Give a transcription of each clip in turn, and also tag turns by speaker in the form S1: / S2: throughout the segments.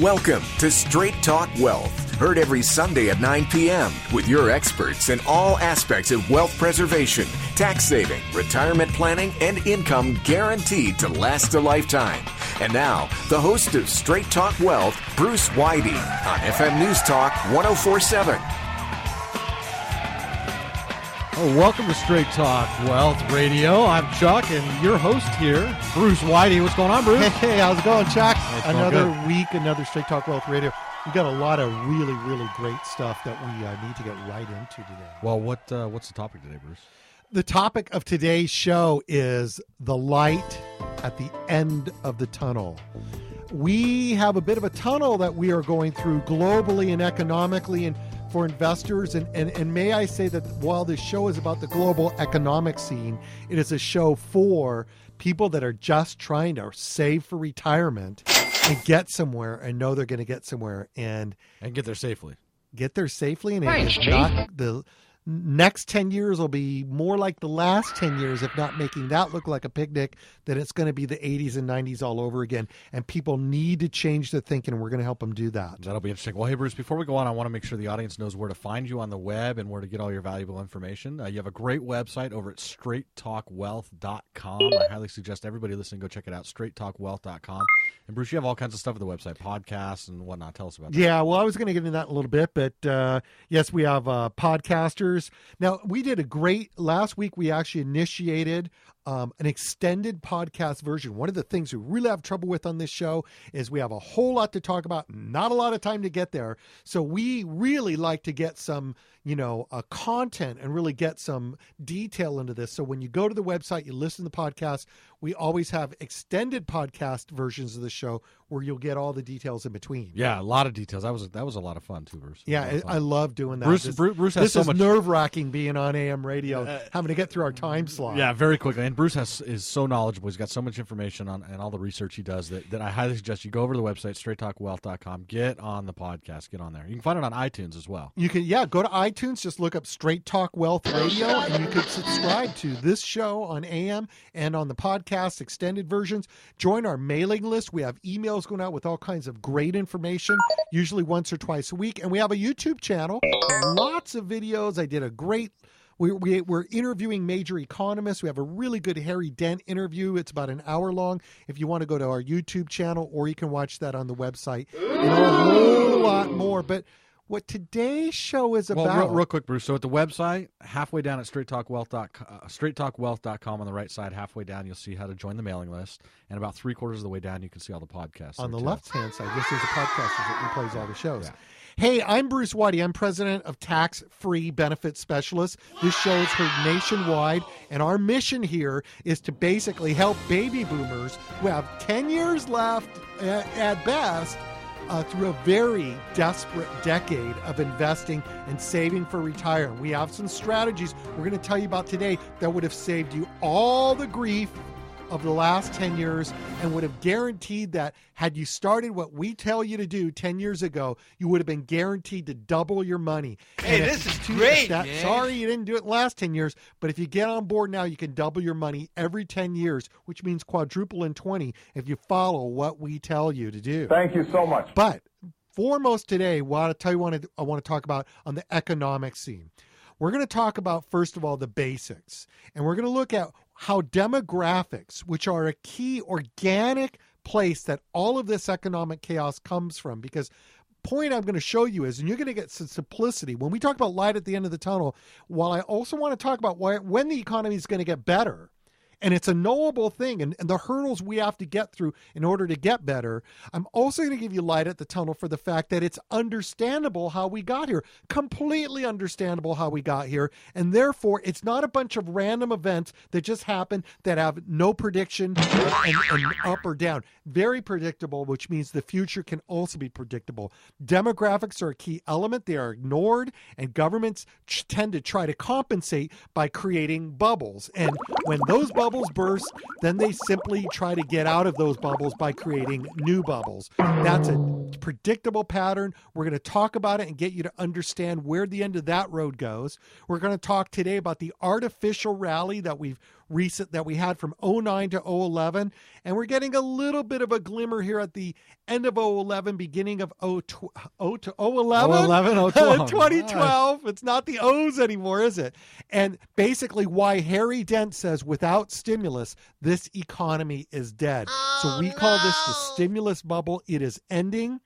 S1: Welcome to Straight Talk Wealth, heard every Sunday at 9 p.m. with your experts in all aspects of wealth preservation, tax saving, retirement planning, and income guaranteed to last a lifetime. And now, the host of Straight Talk Wealth, Bruce Whitey, on FM News Talk 1047.
S2: Oh, welcome to Straight Talk Wealth Radio. I'm Chuck, and your host here, Bruce Whitey. What's going on, Bruce?
S3: Hey, how's it going, Chuck?
S2: It's
S3: another week, another Straight Talk Wealth Radio. We got a lot of really, really great stuff that we uh, need to get right into today.
S2: Well, what uh, what's the topic today, Bruce?
S3: The topic of today's show is the light at the end of the tunnel. We have a bit of a tunnel that we are going through globally and economically and for investors. And, and, and may I say that while this show is about the global economic scene, it is a show for people that are just trying to save for retirement and get somewhere and know they're going to get somewhere and
S2: And get there safely.
S3: get there safely and
S4: Thanks,
S3: not the next 10 years will be more like the last 10 years if not making that look like a picnic then it's going to be the 80s and 90s all over again and people need to change their thinking and we're going to help them do that
S2: That'll be interesting. Well, hey, Bruce, before we go on, I want to make sure the audience knows where to find you on the web and where to get all your valuable information. Uh, you have a great website over at straighttalkwealth.com. I highly suggest everybody listening go check it out, straighttalkwealth.com. And, Bruce, you have all kinds of stuff at the website, podcasts and whatnot. Tell us about that.
S3: Yeah, well, I was going to get into that in a little bit, but uh, yes, we have uh, podcasters. Now, we did a great last week. We actually initiated um, an extended podcast version. One of the things we really have trouble with on this show is we have a whole lot to talk about, not a lot of time to get there. So we really like to get some, you know, uh, content and really get some detail into this. So when you go to the website, you listen to the podcast. We always have extended podcast versions of the show where you'll get all the details in between.
S2: Yeah, a lot of details. That was that was a lot of fun too, Bruce.
S3: Yeah, I, I love doing that.
S2: Bruce-
S3: this,
S2: Bru- Bruce has
S3: this
S2: so
S3: is
S2: much-
S3: nerve wracking being on AM radio, uh, having to get through our time slot.
S2: Yeah, very quickly. And Bruce has, is so knowledgeable. He's got so much information on and all the research he does that, that I highly suggest you go over to the website, straighttalkwealth.com. Get on the podcast. Get on there. You can find it on iTunes as well.
S3: You can, yeah, go to iTunes, just look up Straight Talk Wealth Radio, and you can subscribe to this show on AM and on the podcast extended versions. Join our mailing list. We have emails going out with all kinds of great information, usually once or twice a week. And we have a YouTube channel, lots of videos. I did a great. We, we, we're interviewing major economists. We have a really good Harry Dent interview. It's about an hour long. If you want to go to our YouTube channel, or you can watch that on the website, and a whole lot more. But what today's show is
S2: Well,
S3: about.
S2: real, real quick, Bruce. So at the website, halfway down at straighttalkwealth.com, uh, straighttalkwealth.com on the right side, halfway down, you'll see how to join the mailing list. And about three quarters of the way down, you can see all the podcasts.
S3: on the left hand side, this is a podcast that replays all the shows.
S2: Yeah.
S3: Hey, I'm Bruce Whitey. I'm president of Tax Free Benefit Specialists. This show is heard nationwide, and our mission here is to basically help baby boomers who have 10 years left at, at best uh, through a very desperate decade of investing and saving for retirement. We have some strategies we're going to tell you about today that would have saved you all the grief of the last 10 years and would have guaranteed that had you started what we tell you to do 10 years ago, you would have been guaranteed to double your money.
S4: Hey,
S3: And
S4: this is
S3: you-
S4: great,
S3: that-
S4: man.
S3: Sorry you didn't do it last 10 years, but if you get on board now, you can double your money every 10 years, which means quadruple in 20 if you follow what we tell you to do.
S5: Thank you so much.
S3: But foremost today, what I tell you, what I want to talk about on the economic scene. We're going to talk about first of all the basics, and we're going to look at how demographics, which are a key organic place that all of this economic chaos comes from, because point I'm going to show you is, and you're going to get some simplicity when we talk about light at the end of the tunnel. While I also want to talk about why, when the economy is going to get better, and it's a knowable thing and, and the hurdles we have to get through in order to get better. I'm also going to give you light at the tunnel for the fact that it's understandable how we got here completely understandable how we got here and therefore it's not a bunch of random events that just happen that have no prediction and, and up or down. Very predictable which means the future can also be predictable. Demographics are a key element. They are ignored and governments tend to try to compensate by creating bubbles. And when those bubbles burst then they simply try to get out of those bubbles by creating new bubbles. That's a predictable pattern. We're going to talk about it and get you to understand where the end of that road goes. We're going to talk today about the artificial rally that we've recent that we had from 09 to 011 and we're getting a little bit of a glimmer here at the end of 011 beginning of 0, 0 to 011
S2: 011, 012.
S3: 2012 it's not the O's anymore is it? And basically why Harry Dent says without stimulus this economy is dead. So we call this the stimulus bubble. It is ending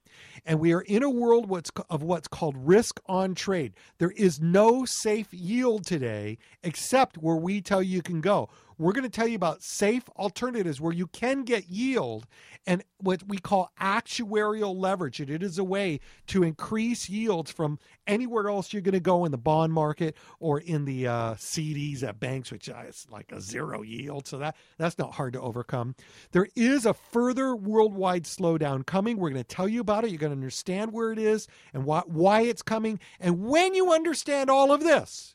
S3: and we are in a world what's of what's called risk on trade. There is no safe yield today except where we tell you you can go. We're going to tell you about safe alternatives where you can get yield and what we call actuarial leverage. And it is a way to increase yields from anywhere else you're going to go in the bond market or in the uh, CDs at banks, which is like a zero yield. So that that's not hard to overcome. There is a further worldwide slowdown coming. We're going to tell you about it. You're going to understand where it is and why, why it's coming. And when you understand all of this,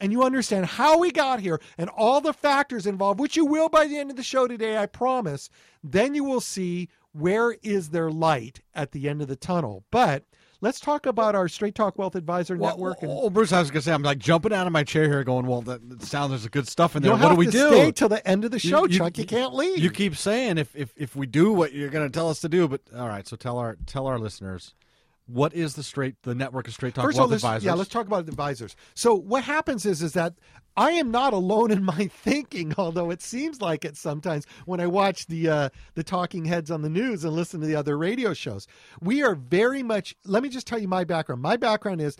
S3: and you understand how we got here and all the factors involved, which you will by the end of the show today, I promise, then you will see where is their light at the end of the tunnel. But let's talk about our Straight Talk Wealth Advisor
S2: Well,
S3: Network. And
S2: oh, oh Bruce, I was going to say, I'm like jumping out of my chair here going, well, that, that sounds there's good stuff in there. What do we do?
S3: stay till the end of the
S2: You-
S3: show,
S2: you-
S3: Chuck. You can't leave.
S2: You keep saying if, if if we do what you're going to tell us to do, but all right. So tell our tell our listeners what is the straight the network of straight talk
S3: First of
S2: wealth
S3: all,
S2: advisors.
S3: yeah, let's talk about advisors. So what happens is is that I am not alone in my thinking, although it seems like it sometimes when I watch the uh, the talking heads on the news and listen to the other radio shows. We are very much. Let me just tell you my background. My background is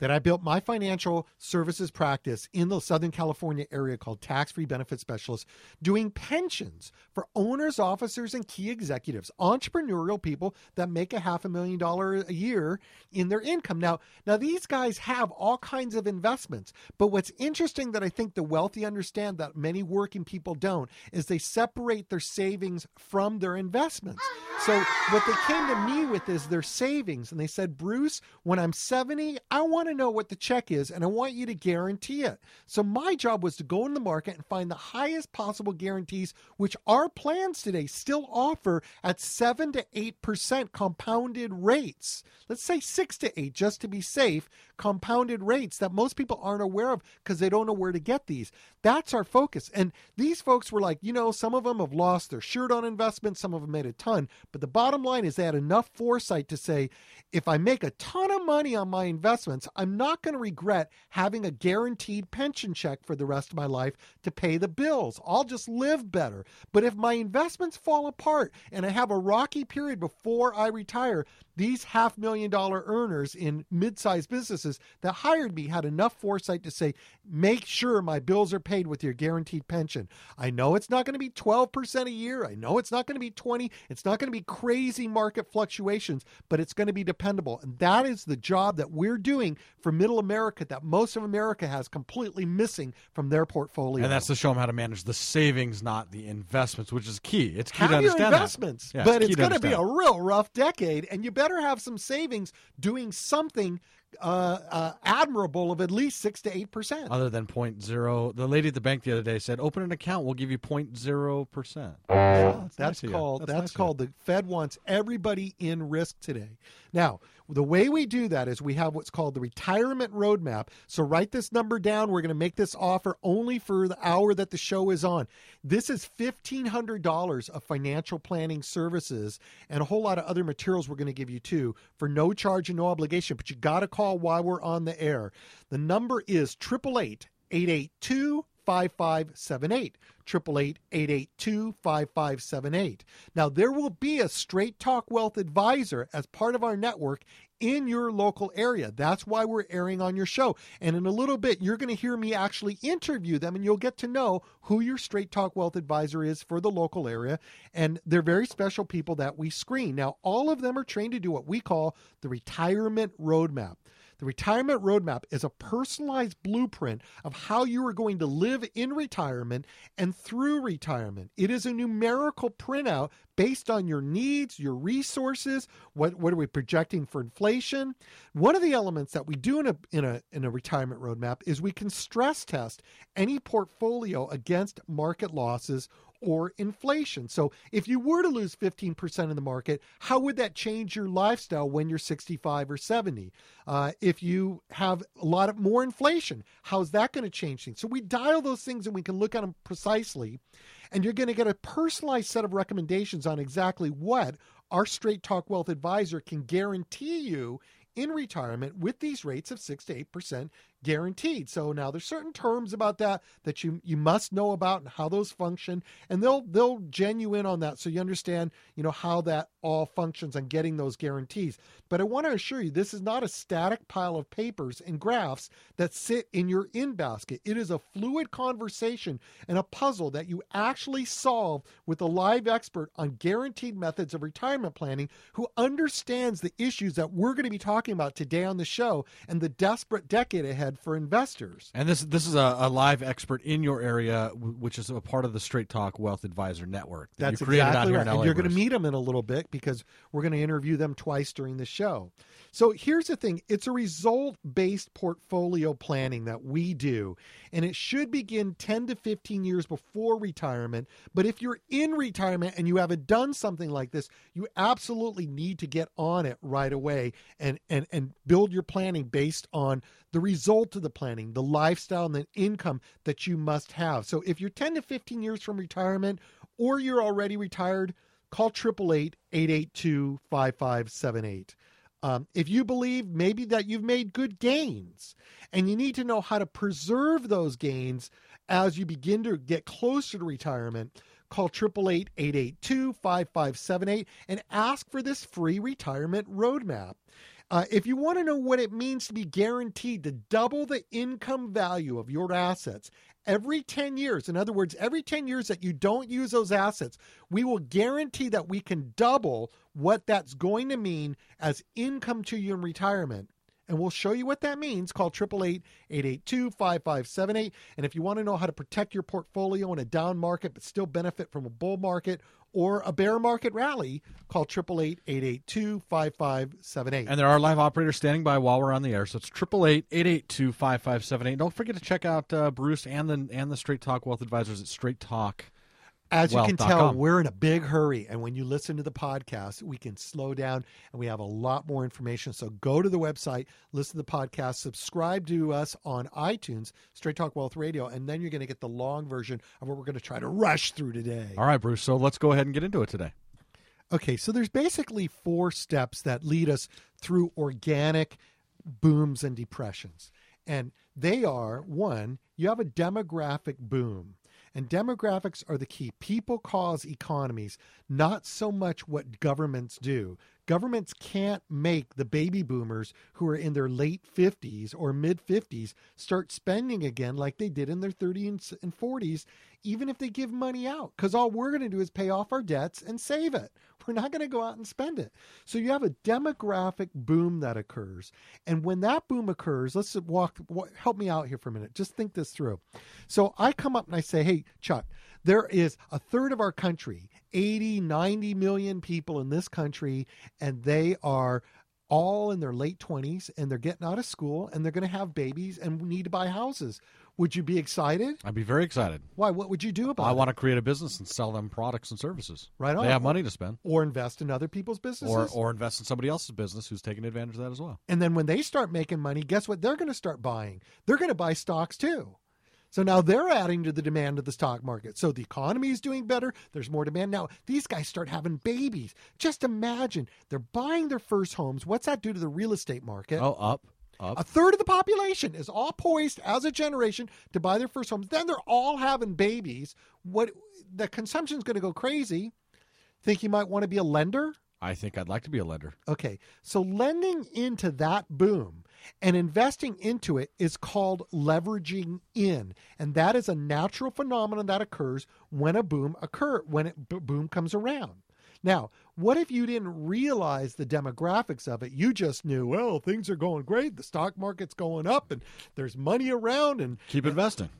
S3: that I built my financial services practice in the Southern California area called Tax Free Benefit Specialists, doing pensions for owners, officers, and key executives, entrepreneurial people that make a half a million dollars a year in their income. Now, now these guys have all kinds of investments, but what's interesting that I think the wealthy understand that many working people don't is they separate their savings from their investments. So what they came to me with is their savings, and they said, Bruce, when I'm 70, I want to know what the check is, and I want you to guarantee it. So my job was to go in the market and find the highest possible guarantees, which our plans today still offer at seven to eight percent compounded rates. Let's say six to eight, just to be safe, compounded rates that most people aren't aware of because they don't know where to get these. That's our focus. And these folks were like, you know, some of them have lost their shirt on investments, some of them made a ton. But the bottom line is they had enough foresight to say, if I make a ton of money on my investments, I'm not going to regret having a guaranteed pension check for the rest of my life to pay the bills. I'll just live better. But if my investments fall apart and I have a rocky period before I retire, these half million dollar earners in mid sized businesses that hired me had enough foresight to say, make sure my bills are paid with your guaranteed pension. I know it's not going to be 12% a year. I know it's not going to be 20. It's not going to be crazy market fluctuations, but it's going to be dependable. And that is the job that we're doing for middle America that most of America has completely missing from their portfolio.
S2: and that's to show them how to manage the savings, not the investments, which is key. It's key
S3: have
S2: to understand that.
S3: investments,
S2: Yeah,
S3: but
S2: key
S3: it's going to be a real rough decade, and you better have some savings doing something uh, uh, admirable of at least six to eight percent.
S2: other than point zero. The lady at the bank the other day said, "Open an account. We'll give you point zero percent."
S3: that's
S2: nice
S3: called
S2: That's
S3: that's,
S2: nice
S3: called the Fed wants everybody in risk today. Now, the way we do that is we have what's called the retirement roadmap. So write this number down. We're going to make this offer only for the hour that the show is on. This is $1500 of financial planning services and a whole lot of other materials we're going to give you too for no charge and no obligation, but you got to call while we're on the air. The number is 888 882 5578. 888-882-5578. Now there will be a Straight Talk Wealth advisor as part of our network in your local area. That's why we're airing on your show. And in a little bit you're going to hear me actually interview them and you'll get to know who your Straight Talk Wealth advisor is for the local area and they're very special people that we screen. Now all of them are trained to do what we call the retirement roadmap. The retirement roadmap is a personalized blueprint of how you are going to live in retirement and through retirement. It is a numerical printout based on your needs, your resources, what what are we projecting for inflation? One of the elements that we do in a in a in a retirement roadmap is we can stress test any portfolio against market losses or inflation. So if you were to lose 15% in the market, how would that change your lifestyle when you're 65 or 70? Uh, if you have a lot of more inflation, how's that going to change things? So we dial those things and we can look at them precisely. And you're going to get a personalized set of recommendations on exactly what our Straight Talk Wealth advisor can guarantee you in retirement with these rates of 6 to 8% guaranteed. So now there's certain terms about that that you you must know about and how those function and they'll they'll gen you in on that so you understand, you know, how that all functions on getting those guarantees. But I want to assure you this is not a static pile of papers and graphs that sit in your in basket. It is a fluid conversation and a puzzle that you actually solve with a live expert on guaranteed methods of retirement planning who understands the issues that we're going to be talking about today on the show and the desperate decade ahead for investors.
S2: And this this is a, a live expert in your area, which is a part of the Straight Talk Wealth Advisor Network.
S3: That That's exactly right. and you're going to meet them in a little bit because we're going to interview them twice during the show. So here's the thing it's a result based portfolio planning that we do, and it should begin 10 to 15 years before retirement. But if you're in retirement and you haven't done something like this, you absolutely need to get on it right away and, and, and build your planning based on the result of the planning, the lifestyle, and the income that you must have. So if you're 10 to 15 years from retirement or you're already retired, call 888 882 5578. Um, if you believe maybe that you've made good gains and you need to know how to preserve those gains as you begin to get closer to retirement, call 888-882-5578 and ask for this free retirement roadmap. Uh, if you want to know what it means to be guaranteed to double the income value of your assets every 10 years, in other words, every 10 years that you don't use those assets, we will guarantee that we can double what that's going to mean as income to you in retirement. And we'll show you what that means. Call 888-882-5578. And if you want to know how to protect your portfolio in a down market but still benefit from a bull market or a bear market rally, call 888-882-5578.
S2: And there are live operators standing by while we're on the air. So it's 888-882-5578. Don't forget to check out uh, Bruce and the and the Straight Talk Wealth Advisors at Straight Talk
S3: as you can tell, we're in a big hurry. And when you listen to the podcast, we can slow down and we have a lot more information. So go to the website, listen to the podcast, subscribe to us on iTunes, Straight Talk Wealth Radio, and then you're going to get the long version of what we're going to try to rush through today.
S2: All right, Bruce. So let's go ahead and get into it today.
S3: Okay, so there's basically four steps that lead us through organic booms and depressions. And they are one, you have a demographic boom. And demographics are the key. People cause economies, not so much what governments do. Governments can't make the baby boomers who are in their late 50s or mid 50s start spending again like they did in their 30s and 40s, even if they give money out. Because all we're going to do is pay off our debts and save it. We're not going to go out and spend it. So you have a demographic boom that occurs. And when that boom occurs, let's walk, help me out here for a minute. Just think this through. So I come up and I say, hey, Chuck, there is a third of our country 80, 90 million people in this country, and they are all in their late 20s and they're getting out of school and they're going to have babies and need to buy houses. Would you be excited?
S2: I'd be very excited.
S3: Why? What would you do about
S2: I
S3: it? I
S2: want to create a business and sell them products and services.
S3: Right on.
S2: They have money to spend.
S3: Or invest in other people's businesses.
S2: Or, or invest in somebody else's business who's taking advantage of that as well.
S3: And then when they start making money, guess what they're going to start buying? They're going to buy stocks too. So now they're adding to the demand of the stock market. So the economy is doing better. There's more demand. Now these guys start having babies. Just imagine they're buying their first homes. What's that do to the real estate market?
S2: Oh, up. Up.
S3: A third of the population is all poised as a generation to buy their first homes. Then they're all having babies. What the consumption is going to go crazy. Think you might want to be a lender?
S2: I think I'd like to be a lender.
S3: Okay. So lending into that boom and investing into it is called leveraging in. And that is a natural phenomenon that occurs when a boom occur when it b- boom comes around. Now, what if you didn't realize the demographics of it? You just knew, well, things are going great, the stock market's going up and there's money around and
S2: keep investing.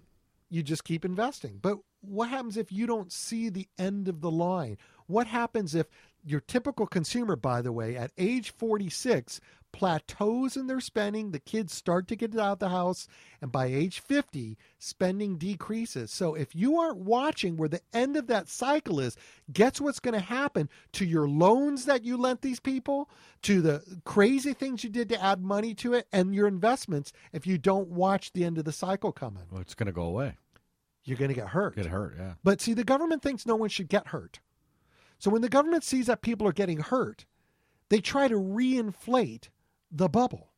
S3: You just keep investing. But what happens if you don't see the end of the line? What happens if your typical consumer, by the way, at age 46, plateaus in their spending. The kids start to get out of the house. And by age 50, spending decreases. So if you aren't watching where the end of that cycle is, guess what's going to happen to your loans that you lent these people, to the crazy things you did to add money to it, and your investments if you don't watch the end of the cycle coming?
S2: Well, it's going to go away.
S3: You're going to get hurt.
S2: Get hurt, yeah.
S3: But see, the government thinks no one should get hurt. So when the government sees that people are getting hurt, they try to reinflate the bubble.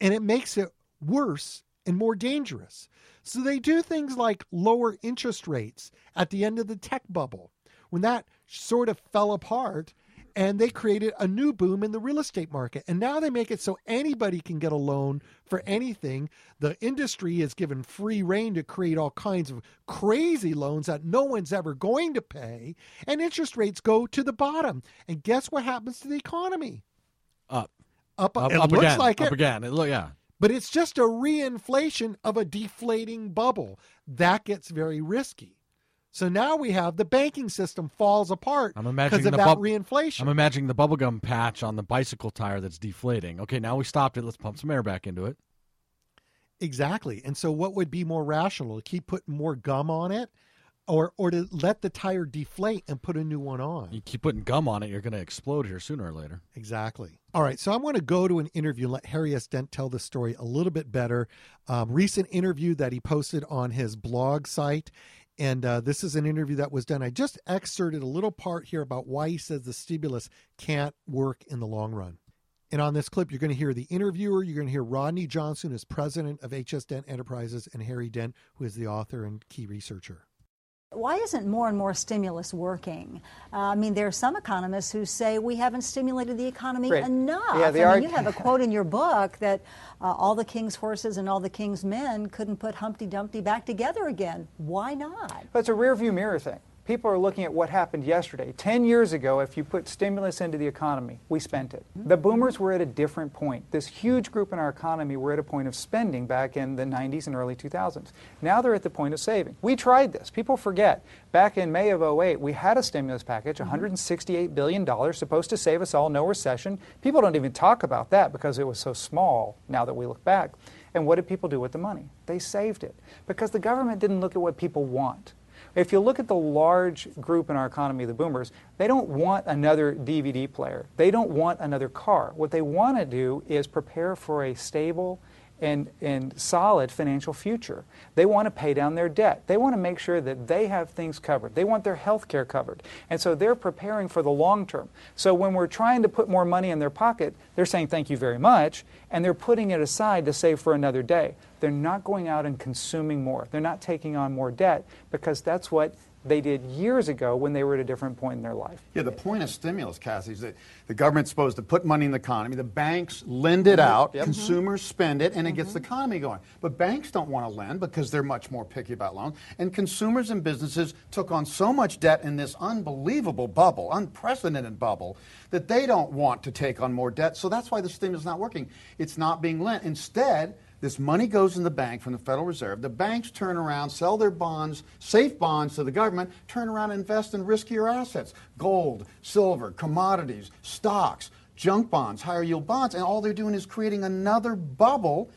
S3: And it makes it worse and more dangerous. So they do things like lower interest rates at the end of the tech bubble. When that sort of fell apart, and they created a new boom in the real estate market. And now they make it so anybody can get a loan for anything. The industry is given free reign to create all kinds of crazy loans that no one's ever going to pay, and interest rates go to the bottom. And guess what happens to the economy?
S2: Up.
S3: Up,
S2: Up,
S3: it
S2: up
S3: looks
S2: again.
S3: like
S2: up
S3: it.
S2: again. It look, yeah.
S3: But it's just a reinflation of a deflating bubble. That gets very risky. So now we have the banking system falls apart
S2: I'm
S3: because
S2: imagining
S3: of
S2: the
S3: that reinflation.
S2: I'm imagining the bubblegum patch on the bicycle tire that's deflating. Okay, now we stopped it. Let's pump some air back into it.
S3: Exactly. And so what would be more rational keep putting more gum on it or or to let the tire deflate and put a new one on?
S2: You keep putting gum on it, you're going to explode here sooner or later.
S3: Exactly. All right, so I want to go to an interview and let Harry S. Dent tell the story a little bit better. Um, recent interview that he posted on his blog site. And uh, this is an interview that was done. I just excerpted a little part here about why he says the stimulus can't work in the long run. And on this clip, you're going to hear the interviewer. You're going to hear Rodney Johnson, who's president of HS Dent Enterprises, and Harry Dent, who is the author and key researcher.
S4: Why isn't more and more stimulus working? Uh, I mean, there are some economists who say we haven't stimulated the economy enough.
S5: Yeah, they
S4: I
S5: are-
S4: mean, you have a quote in your book that uh, all the king's horses and all the king's men couldn't put Humpty Dumpty back together again. Why not?
S5: It's a rear view mirror thing. People are looking at what happened yesterday. Ten years ago, if you put stimulus into the economy, we spent it. Mm-hmm. The boomers were at a different point. This huge group in our economy were at a point of spending back in the 90s and early 2000s. Now they're at the point of saving. We tried this. People forget. Back in May of 08, we had a stimulus package, mm-hmm. $168 billion, supposed to save us all, no recession. People don't even talk about that because it was so small now that we look back. And what did people do with the money? They saved it because the government didn't look at what people want. If you look at the large group in our economy, the boomers, they don't want another DVD player. They don't want another car. What they want to do is prepare for a stable and, and solid financial future. They want to pay down their debt. They want to make sure that they have things covered. They want their health care covered. And so they're preparing for the long term. So when we're trying to put more money in their pocket, they're saying thank you very much, and they're putting it aside to save for another day. They're not going out and consuming more. They're not taking on more debt because that's what they did years ago when they were at a different point in their life.
S6: Yeah, the point of stimulus, Cassie, is that the government's supposed to put money in the economy. The banks lend it mm-hmm. out,
S5: Yep.
S6: consumers spend it, and it gets the mm-hmm. economy going. But banks don't want to lend because they're much more picky about loans. And consumers and businesses took on so much debt in this unbelievable bubble, unprecedented bubble, that they don't want to take on more debt. So that's why the stimulus is not working. It's not being lent. Instead, this money goes in the bank from the Federal Reserve. The banks turn around, sell their bonds, safe bonds to the government, turn around and invest in riskier assets gold, silver, commodities, stocks, junk bonds, higher yield bonds. And all they're doing is creating another bubble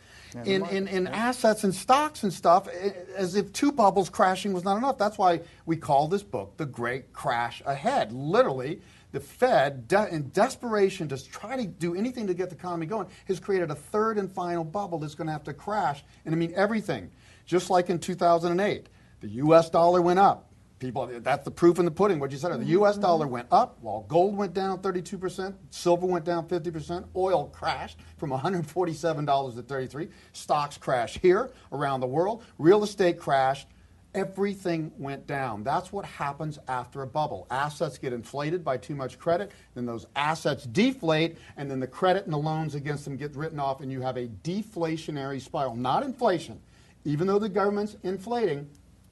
S6: in, in, in assets and stocks and stuff as if two bubbles crashing was not enough. That's why we call this book The Great Crash Ahead. Literally, the Fed, de- in desperation to try to do anything to get the economy going, has created a third and final bubble that's going to have to crash. And I mean everything. Just like in 2008, the U.S. dollar went up. People, that's the proof in the pudding. What you said. The U.S. Mm-hmm. dollar went up while gold went down 32 percent, silver went down 50 percent, oil crashed from 147 dollars to 33. Stocks crashed here around the world. Real estate crashed. Everything went down. That's what happens after a bubble. Assets get inflated by too much credit, then those assets deflate, and then the credit and the loans against them get written off, and you have a deflationary spiral. Not inflation. Even though the government's inflating,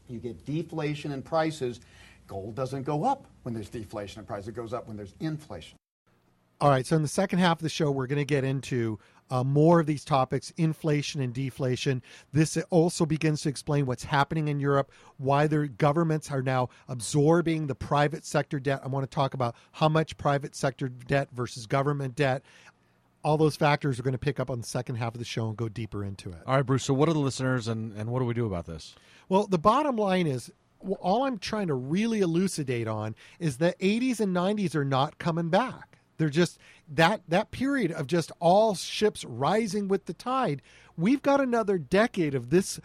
S6: you get deflation in prices. Gold doesn't go up when there's deflation in prices, it goes up when there's inflation.
S3: All right, so in the second half of the show, we're going to get into uh, more of these topics inflation and deflation. This also begins to explain what's happening in Europe, why their governments are now absorbing the private sector debt. I want to talk about how much private sector debt versus government debt. All those factors are going to pick up on the second half of the show and go deeper into it.
S2: All right, Bruce. So, what are the listeners and, and what do we do about this?
S3: Well, the bottom line is well, all I'm trying to really elucidate on is that 80s and 90s are not coming back. They're just that that period of just all ships rising with the tide. We've got another decade of this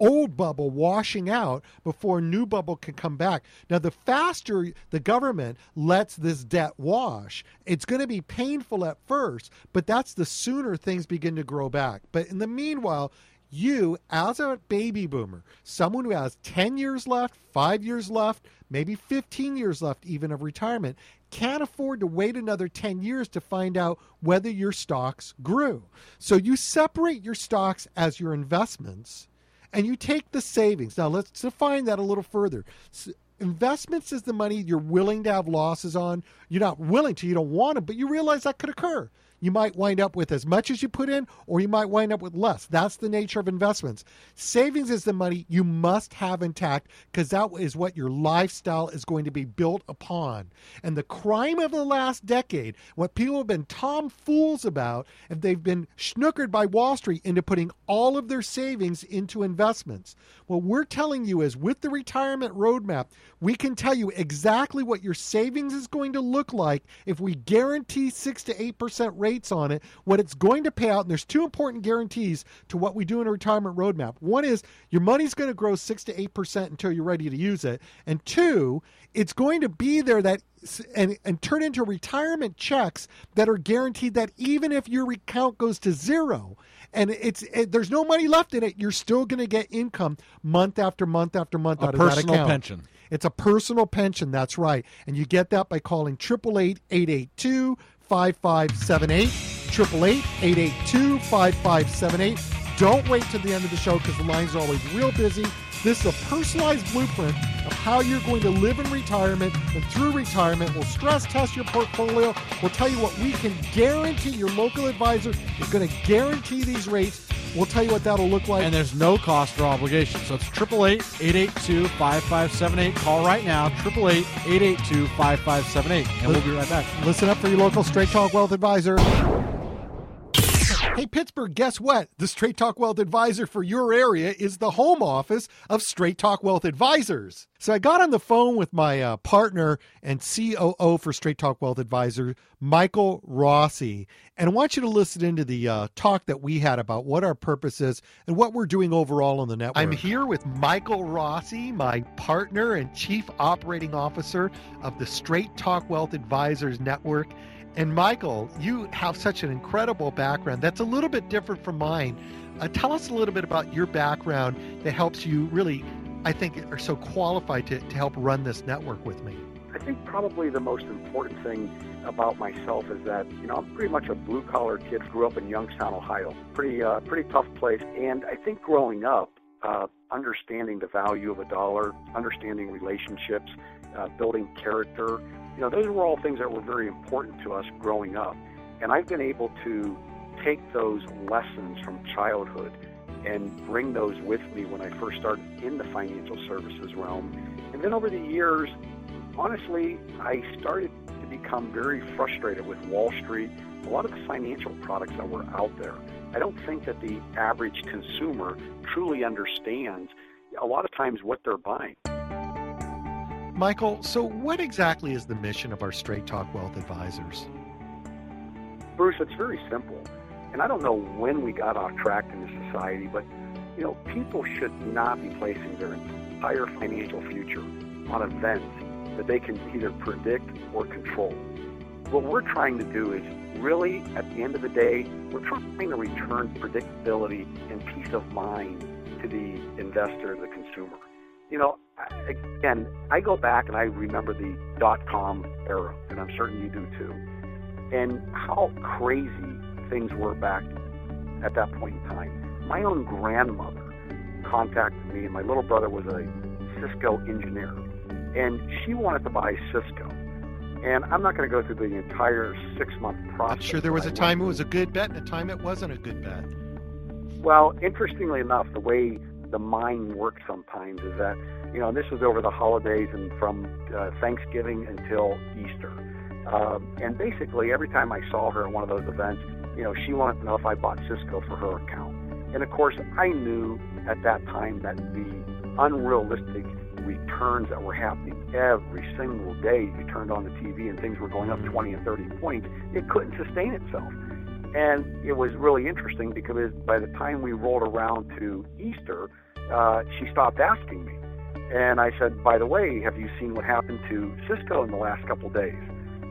S3: old bubble washing out before a new bubble can come back. Now, the faster the government lets this debt wash, it's going to be painful at first, but that's the sooner things begin to grow back. But in the meanwhile, you, as a baby boomer, someone who has 10 years left, five years left, maybe 15 years left even of retirement, can't afford to wait another 10 years to find out whether your stocks grew. So you separate your stocks as your investments and you take the savings. Now, let's define that a little further. So investments is the money you're willing to have losses on. You're not willing to, you don't want to, but you realize that could occur you might wind up with as much as you put in, or you might wind up with less. That's the nature of investments. Savings is the money you must have intact because that is what your lifestyle is going to be built upon. And the crime of the last decade, what people have been tomfools about, if they've been snookered by Wall Street into putting all of their savings into investments. What we're telling you is with the retirement roadmap, we can tell you exactly what your savings is going to look like if we guarantee 6 to 8% rate rates on it, what it's going to pay out. And there's two important guarantees to what we do in a retirement roadmap. One is your money's going to grow 6 to 8% until you're ready to use it. And two, it's going to be there that and, and turn into retirement checks that are guaranteed that even if your account goes to zero and it's it, there's no money left in it, you're still going to get income month after month after month
S2: a
S3: out
S2: of
S3: that account.
S2: Personal pension.
S3: It's a personal pension. That's right, and you get that by calling triple eight eight eight two 5578. 888 5578. Don't wait till the end of the show because the lines are always real busy. This is a personalized blueprint of how you're going to live in retirement. And through retirement, we'll stress test your portfolio. We'll tell you what we can guarantee your local advisor is going to guarantee these rates. We'll tell you what that'll look like.
S2: And there's no cost or obligation. So it's 888-882-5578. Call right now, 888-882-5578. And we'll be right back.
S3: Listen up for your local Straight Talk Wealth Advisor. Hey, Pittsburgh, guess what? The Straight Talk Wealth Advisor for your area is the home office of Straight Talk Wealth Advisors. So I got on the phone with my uh, partner and COO for Straight Talk Wealth Advisor, Michael Rossi. And I want you to listen into the uh, talk that we had about what our purpose is and what we're doing overall on the network. I'm here with Michael Rossi, my partner and Chief Operating Officer of the Straight Talk Wealth Advisors Network. And Michael, you have such an incredible background that's a little bit different from mine. Uh, tell us a little bit about your background that helps you really, I think, are so qualified to, to help run this network with me.
S7: I think probably the most important thing about myself is that you know I'm pretty much a blue collar kid. Grew up in Youngstown, Ohio. Pretty uh, pretty tough place. And I think growing up, uh, understanding the value of a dollar, understanding relationships, uh, building character, you know, those were all things that were very important to us growing up. And I've been able to take those lessons from childhood and bring those with me when I first started in the financial services realm. And then over the years, honestly, I started to become very frustrated with Wall Street, a lot of the financial products that were out there. I don't think that the average consumer truly understands a lot of times what they're buying.
S3: Michael, so what exactly is the mission of our Straight Talk Wealth Advisors?
S7: Bruce, it's very simple. And I don't know when we got off track in this society, but you know, people should not be placing their entire financial future on events that they can either predict or control. What we're trying to do is really, at the end of the day, we're trying to return predictability and peace of mind to the investor, the consumer. You know, again, I go back and I remember the dot com era, and I'm certain you do too, and how crazy things were back at that point in time. My own grandmother contacted me, and my little brother was a Cisco engineer, and she wanted to buy Cisco. And I'm not going to go through the entire six month process.
S3: I'm sure there was a time it was a good bet and a time it wasn't a good bet.
S7: Well, interestingly enough, the way the mind works sometimes is that, you know, this was over the holidays and from uh, Thanksgiving until Easter. Um, and basically, every time I saw her at one of those events, you know, she wanted to know if I bought Cisco for her account. And of course, I knew at that time that the unrealistic returns that were happening every single day, you turned on the TV and things were going up 20 and 30 points, it couldn't sustain itself. And it was really interesting because by the time we rolled around to Easter, uh, she stopped asking me. And I said, by the way, have you seen what happened to Cisco in the last couple of days?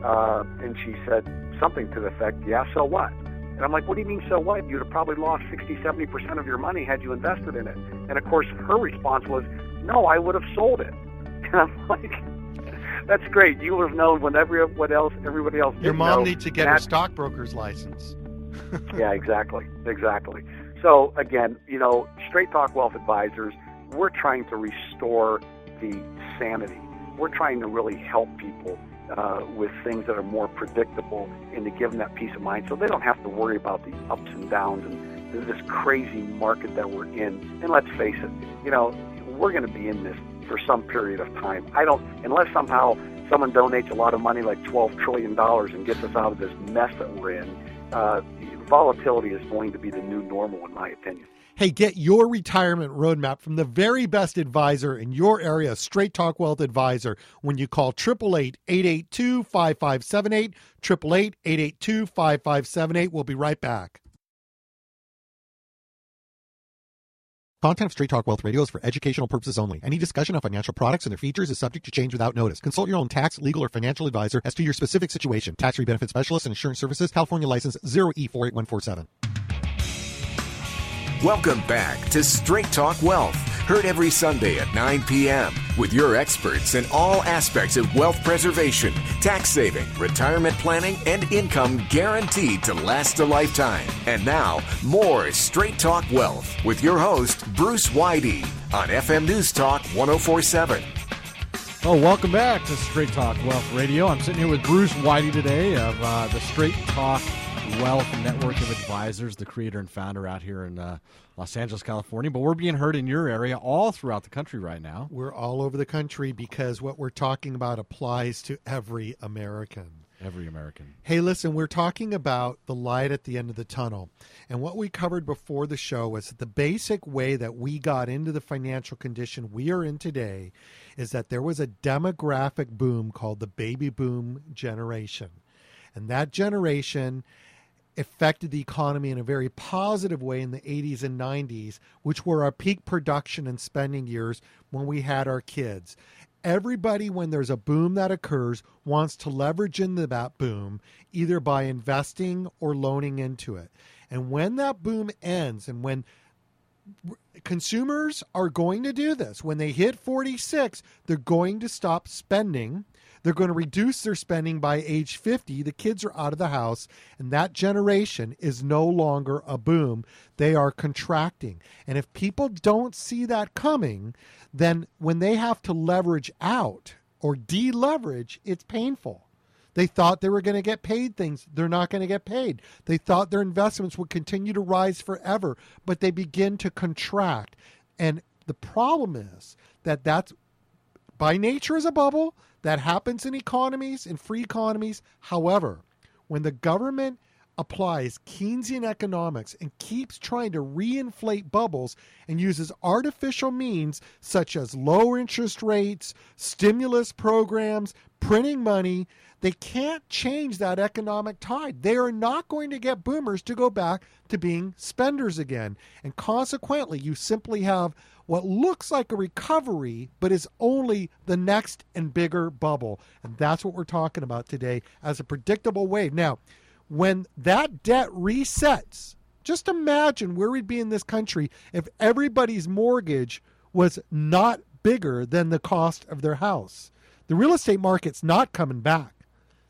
S7: Uh, and she said something to the effect, yeah, so what? And I'm like, what do you mean, so what? You'd have probably lost 60, 70% of your money had you invested in it. And of course, her response was, no, I would have sold it. And I'm like, that's great. You would have known when every, what else, everybody else
S3: Your mom
S7: know.
S3: needs to get her stockbroker's license.
S7: yeah, exactly, exactly. So again, you know, Straight Talk Wealth Advisors, we're trying to restore the sanity. We're trying to really help people uh, with things that are more predictable and to give them that peace of mind, so they don't have to worry about the ups and downs and this crazy market that we're in. And let's face it, you know, we're going to be in this for some period of time. I don't, unless somehow someone donates a lot of money, like twelve trillion dollars, and gets us out of this mess that we're in. Uh, volatility is going to be the new normal, in my opinion.
S3: Hey, get your retirement roadmap from the very best advisor in your area, Straight Talk Wealth Advisor, when you call 888 882 5578. 888 882 5578. We'll be right back. Content of Straight Talk Wealth Radio is for educational purposes only. Any discussion of financial products and their features is subject to change without notice. Consult your own tax, legal, or financial advisor as to your specific situation. Tax free benefit specialist and insurance services, California license E 0E48147.
S1: Welcome back to Straight Talk Wealth, heard every Sunday at 9 p.m. with your experts in all aspects of wealth preservation, tax saving, retirement planning, and income guaranteed to last a lifetime. And now, more Straight Talk Wealth with your host, Bruce Whitey, on FM News Talk 1047.
S2: Oh, welcome back to Straight Talk Wealth Radio. I'm sitting here with Bruce Whitey today of uh, the Straight Talk Wealth Network of Advisors, the creator and founder out here in uh, Los Angeles, California. But we're being heard in your area all throughout the country right now.
S3: We're all over the country because what we're talking about applies to every American.
S2: Every American.
S3: Hey, listen, we're talking about the light at the end of the tunnel. And what we covered before the show was that the basic way that we got into the financial condition we are in today is that there was a demographic boom called the baby boom generation. And that generation affected the economy in a very positive way in the 80s and 90s, which were our peak production and spending years when we had our kids. Everybody, when there's a boom that occurs, wants to leverage into that boom either by investing or loaning into it. And when that boom ends and when consumers are going to do this, when they hit 46, they're going to stop spending. They're going to reduce their spending by age 50. The kids are out of the house, and that generation is no longer a boom. They are contracting. And if people don't see that coming, then when they have to leverage out or deleverage, it's painful. They thought they were going to get paid things. They're not going to get paid. They thought their investments would continue to rise forever, but they begin to contract. And the problem is that that's by nature is a bubble that happens in economies, in free economies. However, when the government applies Keynesian economics and keeps trying to reinflate bubbles and uses artificial means such as lower interest rates, stimulus programs, printing money, they can't change that economic tide. They are not going to get boomers to go back to being spenders again. And consequently, you simply have what looks like a recovery, but is only the next and bigger bubble. And that's what we're talking about today as a predictable wave. Now, when that debt resets, just imagine where we'd be in this country if everybody's mortgage was not bigger than the cost of their house. The real estate market's not coming back.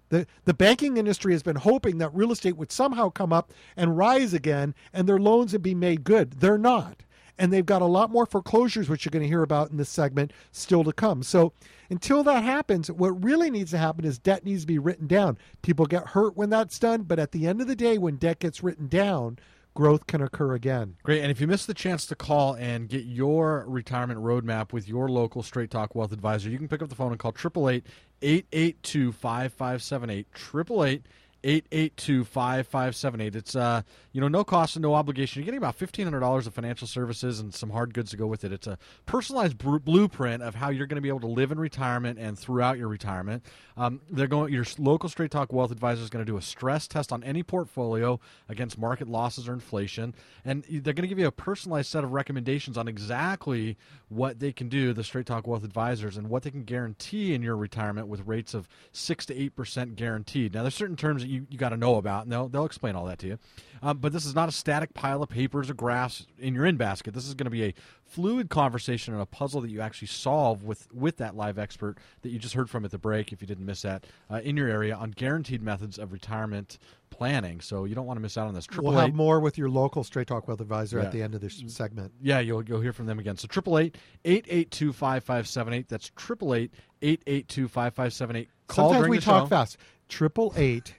S3: The, the banking industry has been hoping that real estate would somehow come up and rise again and their loans would be made good. They're not. And they've got a lot more foreclosures, which you're going to hear about in this segment, still to come. So Until that happens, what really needs to happen is debt needs to be written down. People get hurt when that's done, but at the end of the day, when debt gets written down, growth can occur again.
S2: Great. And if you missed the chance to call and get your retirement roadmap with your local Straight Talk Wealth Advisor, you can pick up the phone and call 888 882 5578. 888 882 5578. It's uh, you know, no cost and no obligation. You're getting about $1500 of financial services and some hard goods to go with it. It's a personalized br- blueprint of how you're going to be able to live in retirement and throughout your retirement. Um, they're going your local Straight Talk Wealth Advisor is going to do a stress test on any portfolio against market losses or inflation, and they're going to give you a personalized set of recommendations on exactly what they can do. The Straight Talk Wealth Advisors and what they can guarantee in your retirement with rates of six to eight percent guaranteed. Now, there's certain terms that you, you got to know about, and they'll they'll explain all that to you. Um, but this is not a static pile of papers or graphs in your in basket. This is going to be a fluid conversation and a puzzle that you actually solve with with that live expert that you just heard from at the break. If you didn't miss that uh, in your area on guaranteed methods of retirement planning, so you don't want to miss out on this.
S3: Triple we'll have more with your local Straight Talk Wealth Advisor
S2: yeah.
S3: at the end of this segment.
S2: Yeah, you'll you'll hear from them again. So triple eight eight eight two five five seven eight. That's triple eight eight eight two five five seven eight.
S3: Sometimes we talk
S2: show.
S3: fast. Triple eight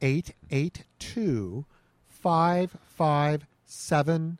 S3: eight eight two five five seven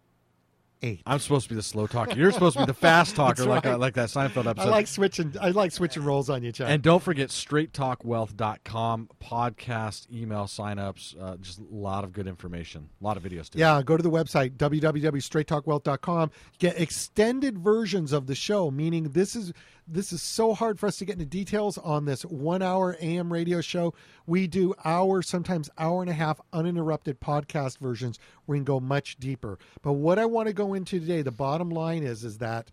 S3: eight.
S2: I'm supposed to be the slow talker. You're supposed to be the fast talker,
S3: right.
S2: like like that Seinfeld episode.
S3: I like switching. I like switching roles on you, Chad.
S2: And don't forget straighttalkwealth.com podcast email signups. Uh, just a lot of good information, a lot of videos. Too.
S3: Yeah, go to the website www.straighttalkwealth.com. Get extended versions of the show, meaning this is this is so hard for us to get into details on this one hour AM radio show. We do hour, sometimes hour and a half uninterrupted podcast versions where we can go much deeper. But what I want to go into today, the bottom line is, is that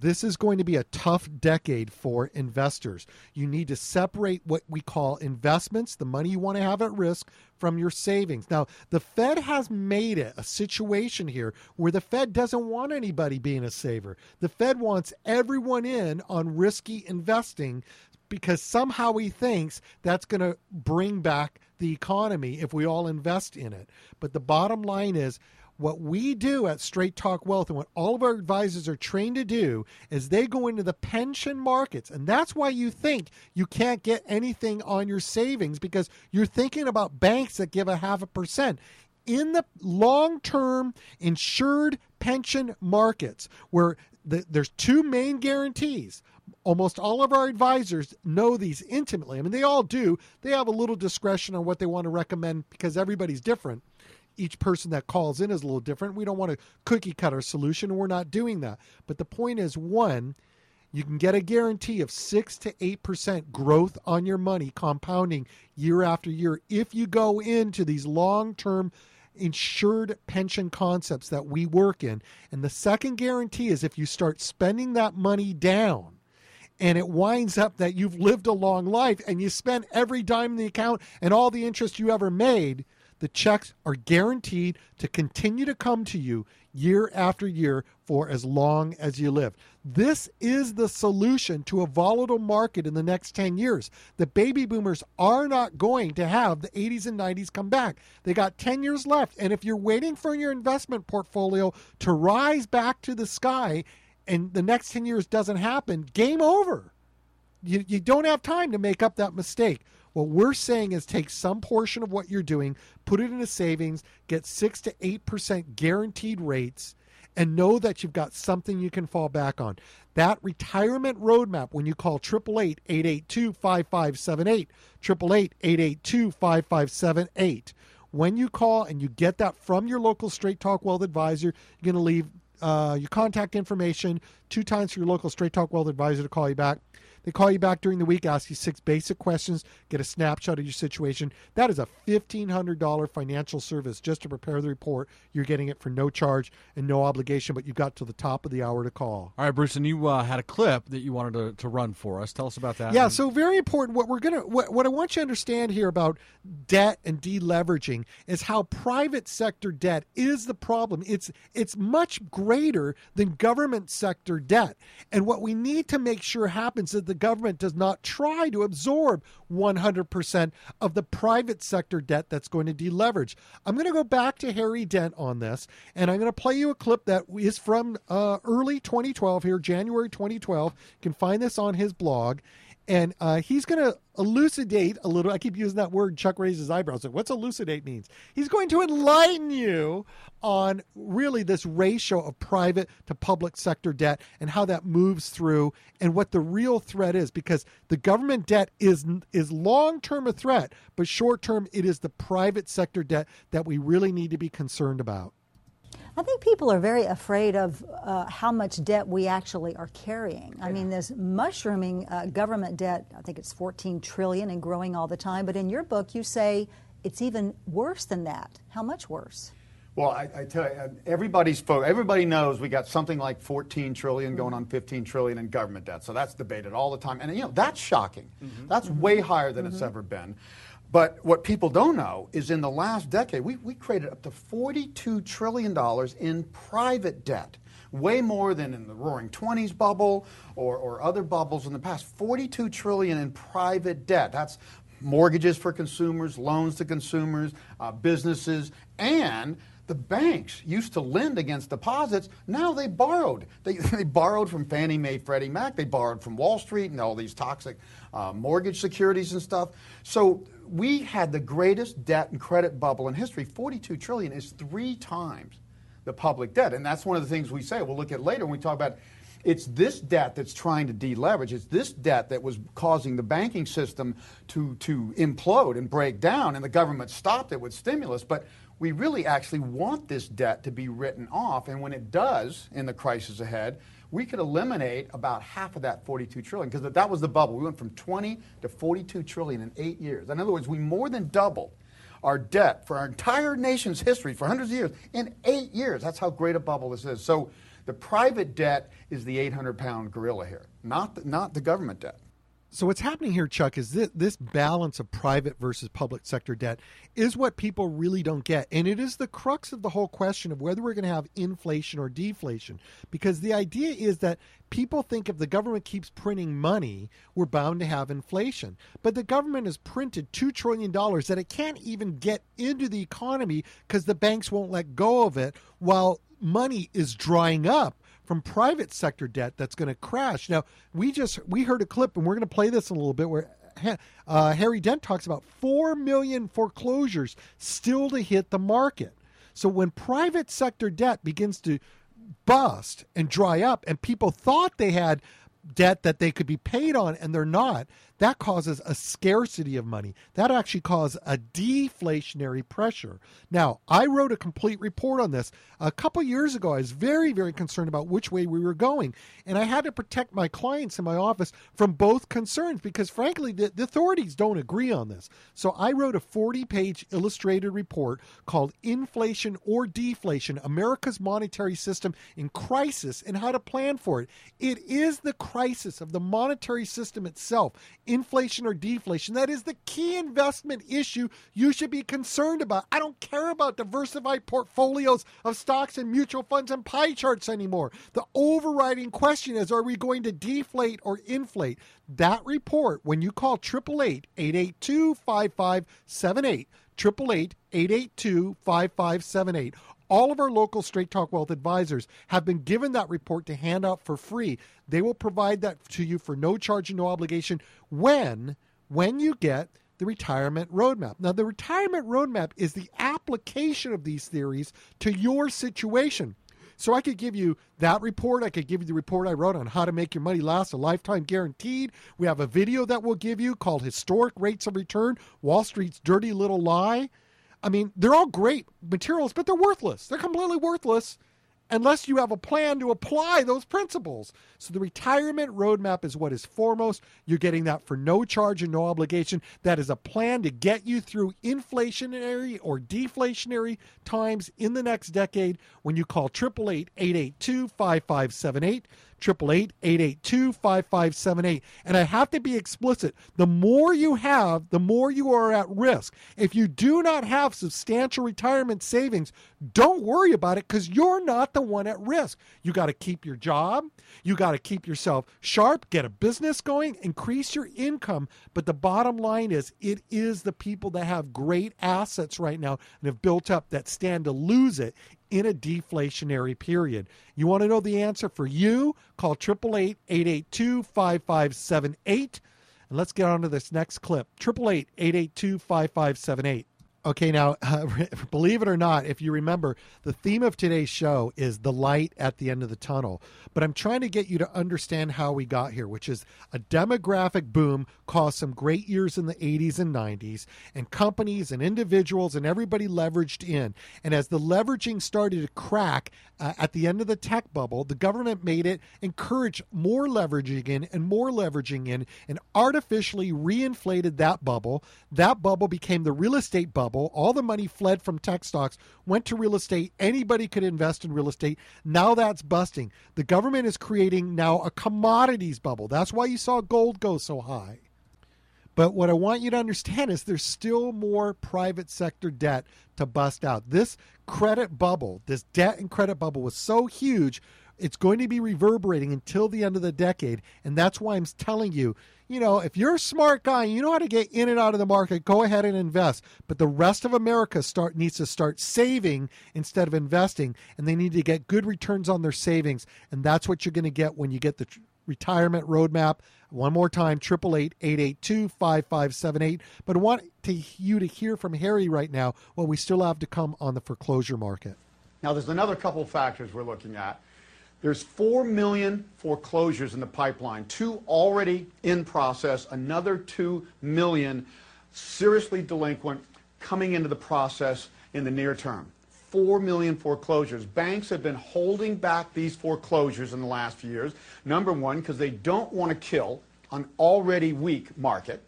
S3: this is going to be a tough decade for investors. You need to separate what we call investments, the money you want to have at risk, from your savings. Now, the Fed has made it a situation here where the Fed doesn't want anybody being a saver. The Fed wants everyone in on risky investing because somehow he thinks that's going to bring back the economy if we all invest in it. But the bottom line is what we do at Straight Talk Wealth and what all of our advisors are trained to do is they go into the pension markets. And that's why you think you can't get anything on your savings because you're thinking about banks that give a half a percent. In the long term insured pension markets, where the, there's two main guarantees almost all of our advisors know these intimately. I mean, they all do. They have a little discretion on what they want to recommend because everybody's different each person that calls in is a little different. We don't want a cookie cutter solution, we're not doing that. But the point is one, you can get a guarantee of 6 to 8% growth on your money compounding year after year if you go into these long-term insured pension concepts that we work in. And the second guarantee is if you start spending that money down, and it winds up that you've lived a long life and you spent every dime in the account and all the interest you ever made, the checks are guaranteed to continue to come to you year after year for as long as you live. This is the solution to a volatile market in the next 10 years. The baby boomers are not going to have the 80s and 90s come back. They got 10 years left. And if you're waiting for your investment portfolio to rise back to the sky and the next 10 years doesn't happen, game over. You, you don't have time to make up that mistake. What we're saying is take some portion of what you're doing, put it into savings, get 6 to 8% guaranteed rates, and know that you've got something you can fall back on. That retirement roadmap, when you call 888 882 5578, 888 882 5578, when you call and you get that from your local Straight Talk Wealth advisor, you're going to leave uh, your contact information two times for your local Straight Talk Wealth advisor to call you back. They call you back during the week, ask you six basic questions, get a snapshot of your situation. That is a $1,500 financial service just to prepare the report. You're getting it for no charge and no obligation, but you've got to the top of the hour to call.
S2: All right, Bruce, and you uh, had a clip that you wanted to, to run for us. Tell us about that.
S3: Yeah, so very important. What we're gonna, what, what I want you to understand here about debt and deleveraging is how private sector debt is the problem. It's it's much greater than government sector debt, and what we need to make sure happens is the the government does not try to absorb 100% of the private sector debt that's going to deleverage. I'm going to go back to Harry Dent on this, and I'm going to play you a clip that is from uh, early 2012 here, January 2012. You can find this on his blog and uh, he's going to elucidate a little. I keep using that word. Chuck raises his eyebrows. Like, what's elucidate means? He's going to enlighten you on really this ratio of private to public sector debt and how that moves through and what the real threat is. Because the government debt is is long term a threat, but short term it is the private sector debt that we really need to be concerned about.
S4: I think people are very afraid of uh, how much debt we actually are carrying. I mean, this mushrooming uh, government debt, I think it's 14 trillion and growing all the time. But in your book, you say it's even worse than that. How much worse?
S6: Well, I, I tell you, everybody's everybody knows we got something like 14 trillion going on 15 trillion in government debt. So that's debated all the time, and you know that's shocking. Mm-hmm. That's mm-hmm. way higher than mm-hmm. it's ever been. But what people don't know is in the last decade, we, we created up to $42 trillion in private debt, way more than in the roaring 20s bubble or, or other bubbles in the past. 42 trillion in private debt. That's mortgages for consumers, loans to consumers, uh, businesses, and the banks used to lend against deposits. Now they borrowed. They, they borrowed from Fannie Mae, Freddie Mac. They borrowed from Wall Street and all these toxic uh, mortgage securities and stuff. So we had the greatest debt and credit bubble in history. 42 trillion is three times the public debt. And that's one of the things we say. We'll look at later when we talk about it's this debt that's trying to deleverage. It's this debt that was causing the banking system to, to implode and break down, and the government stopped it with stimulus. But we really actually want this debt to be written off. And when it does in the crisis ahead, we could eliminate about half of that 42 trillion because that was the bubble. We went from 20 to 42 trillion in eight years. In other words, we more than doubled our debt for our entire nation's history for hundreds of years in eight years. That's how great a bubble this is. So the private debt is the 800 pound gorilla here, not the, not the government debt.
S3: So what's happening here, Chuck, is that this balance of private versus public sector debt is what people really don't get, and it is the crux of the whole question of whether we're going to have inflation or deflation. Because the idea is that people think if the government keeps printing money, we're bound to have inflation. But the government has printed two trillion dollars that it can't even get into the economy because the banks won't let go of it, while money is drying up from private sector debt that's going to crash. Now, we just we heard a clip, and we're going to play this a little bit where uh, Harry Dent talks about four million foreclosures still to hit the market. So when private sector debt begins to bust and dry up, and people thought they had debt that they could be paid on and they're not, that causes a scarcity of money. That actually causes a deflationary pressure. Now, I wrote a complete report on this a couple years ago. I was very, very concerned about which way we were going. And I had to protect my clients in my office from both concerns because, frankly, the, the authorities don't agree on this. So I wrote a 40 page illustrated report called Inflation or Deflation America's Monetary System in Crisis and How to Plan for It. It is the crisis of the monetary system itself inflation or deflation. That is the key investment issue you should be concerned about. I don't care about diversified portfolios of stocks and mutual funds and pie charts anymore. The overriding question is are we going to deflate or inflate? That report, when you call 888 882 5578, 888 882 5578 all of our local Straight Talk Wealth advisors have been given that report to hand out for free. They will provide that to you for no charge and no obligation when when you get the retirement roadmap. Now, the retirement roadmap is the application of these theories to your situation. So I could give you that report. I could give you the report I wrote on how to make your money last a lifetime guaranteed. We have a video that we'll give you called Historic Rates of Return Wall Street's Dirty Little Lie. I mean, they're all great materials, but they're worthless. They're completely worthless unless you have a plan to apply those principles. So the retirement roadmap is what is foremost. You're getting that for no charge and no obligation. That is a plan to get you through inflationary or deflationary times in the next decade when you call 888 882 5578. 888-882-5578. And I have to be explicit. The more you have, the more you are at risk. If you do not have substantial retirement savings, don't worry about it because you're not the one at risk. You got to keep your job. You got to keep yourself sharp, get a business going, increase your income. But the bottom line is it is the people that have great assets right now and have built up that stand to lose it in a deflationary period. You want to know the answer for you? Call 888 882 5578. And let's get on to this next clip 888 882 5578. Okay, now, uh, believe it or not, if you remember, the theme of today's show is the light at the end of the tunnel. But I'm trying to get you to understand how we got here, which is a demographic boom caused some great years in the 80s and 90s, and companies and individuals and everybody leveraged in. And as the leveraging started to crack uh, at the end of the tech bubble, the government made it encourage more leveraging in and more leveraging in and artificially reinflated that bubble. That bubble became the real estate bubble bubble. All the money fled from tech stocks, went to real estate. Anybody could invest in real estate. Now that's busting. The government is creating now a commodities bubble. That's why you saw gold go so high. But what I want you to understand is there's still more private sector debt to bust out. This credit bubble, this debt and credit bubble was so huge, it's going to be reverberating until the end of the decade. And that's why I'm telling you you know, if you're a smart guy, you know how to get in and out of the market, go ahead and invest. But the rest of America start needs to start saving instead of investing, and they need to get good returns on their savings, and that's what you're going to get when you get the retirement roadmap. One more time, 888-882-5578. But I want to, you to hear from Harry right now what we still have to come on the foreclosure market.
S6: Now, there's another couple factors we're looking at. There's 4 million foreclosures in the pipeline, two already in process, another 2 million seriously delinquent coming into the process in the near term. 4 million foreclosures. Banks have been holding back these foreclosures in the last few years. Number one, because they don't want to kill an already weak market.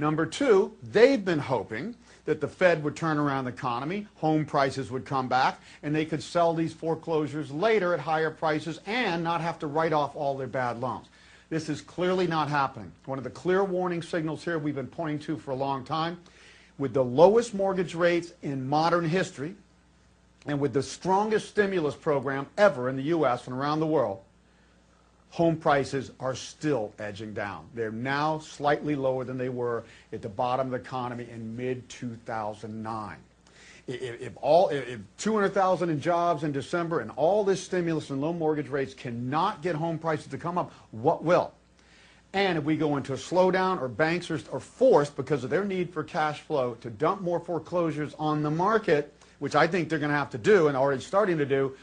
S6: Number two, they've been hoping that the Fed would turn around the economy, home prices would come back, and they could sell these foreclosures later at higher prices and not have to write off all their bad loans. This is clearly not happening. One of the clear warning signals here we've been pointing to for a long time, with the lowest mortgage rates in modern history, and with the strongest stimulus program ever in the U.S. and around the world, home prices are still edging down. They're now slightly lower than they were at the bottom of the economy in mid 2009. If, all if 200,000 in jobs in December and all this stimulus and low mortgage rates cannot get home prices to come up, what will? And if we go into a slowdown or banks are, are forced because of their need for cash flow to dump more foreclosures on the market, which I think they're going to have to do and already starting to do,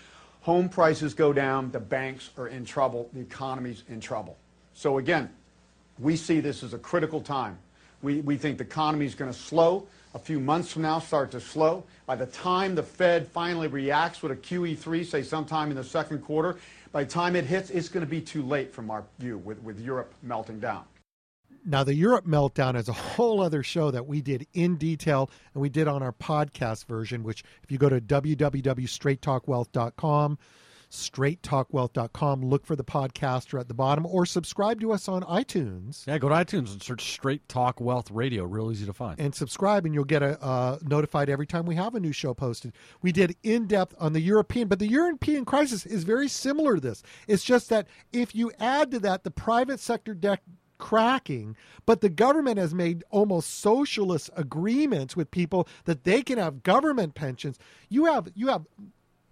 S6: home prices go down, the banks are in trouble, the economy's in trouble. So again, we see this as a critical time. We, we think the economy is going to slow. A few months from now, start to slow. By the time the Fed finally reacts with a QE3, say sometime in the second quarter, by the time it hits, it's going to be too late from our view with, with Europe melting down.
S3: Now, the Europe meltdown is a whole other show that we did in detail, and we did on our podcast version, which if you go to www.straighttalkwealth.com, straighttalkwealth.com, look for the podcaster at the bottom, or subscribe to us on iTunes.
S2: Yeah, go to iTunes and search Straight Talk Wealth Radio. Real easy to find.
S3: And subscribe, and you'll get a, uh, notified every time we have a new show posted. We did in depth on the European, but the European crisis is very similar to this. It's just that if you add to that the private sector debt cracking, but the government has made almost socialist agreements with people that they can have government pensions. You have you have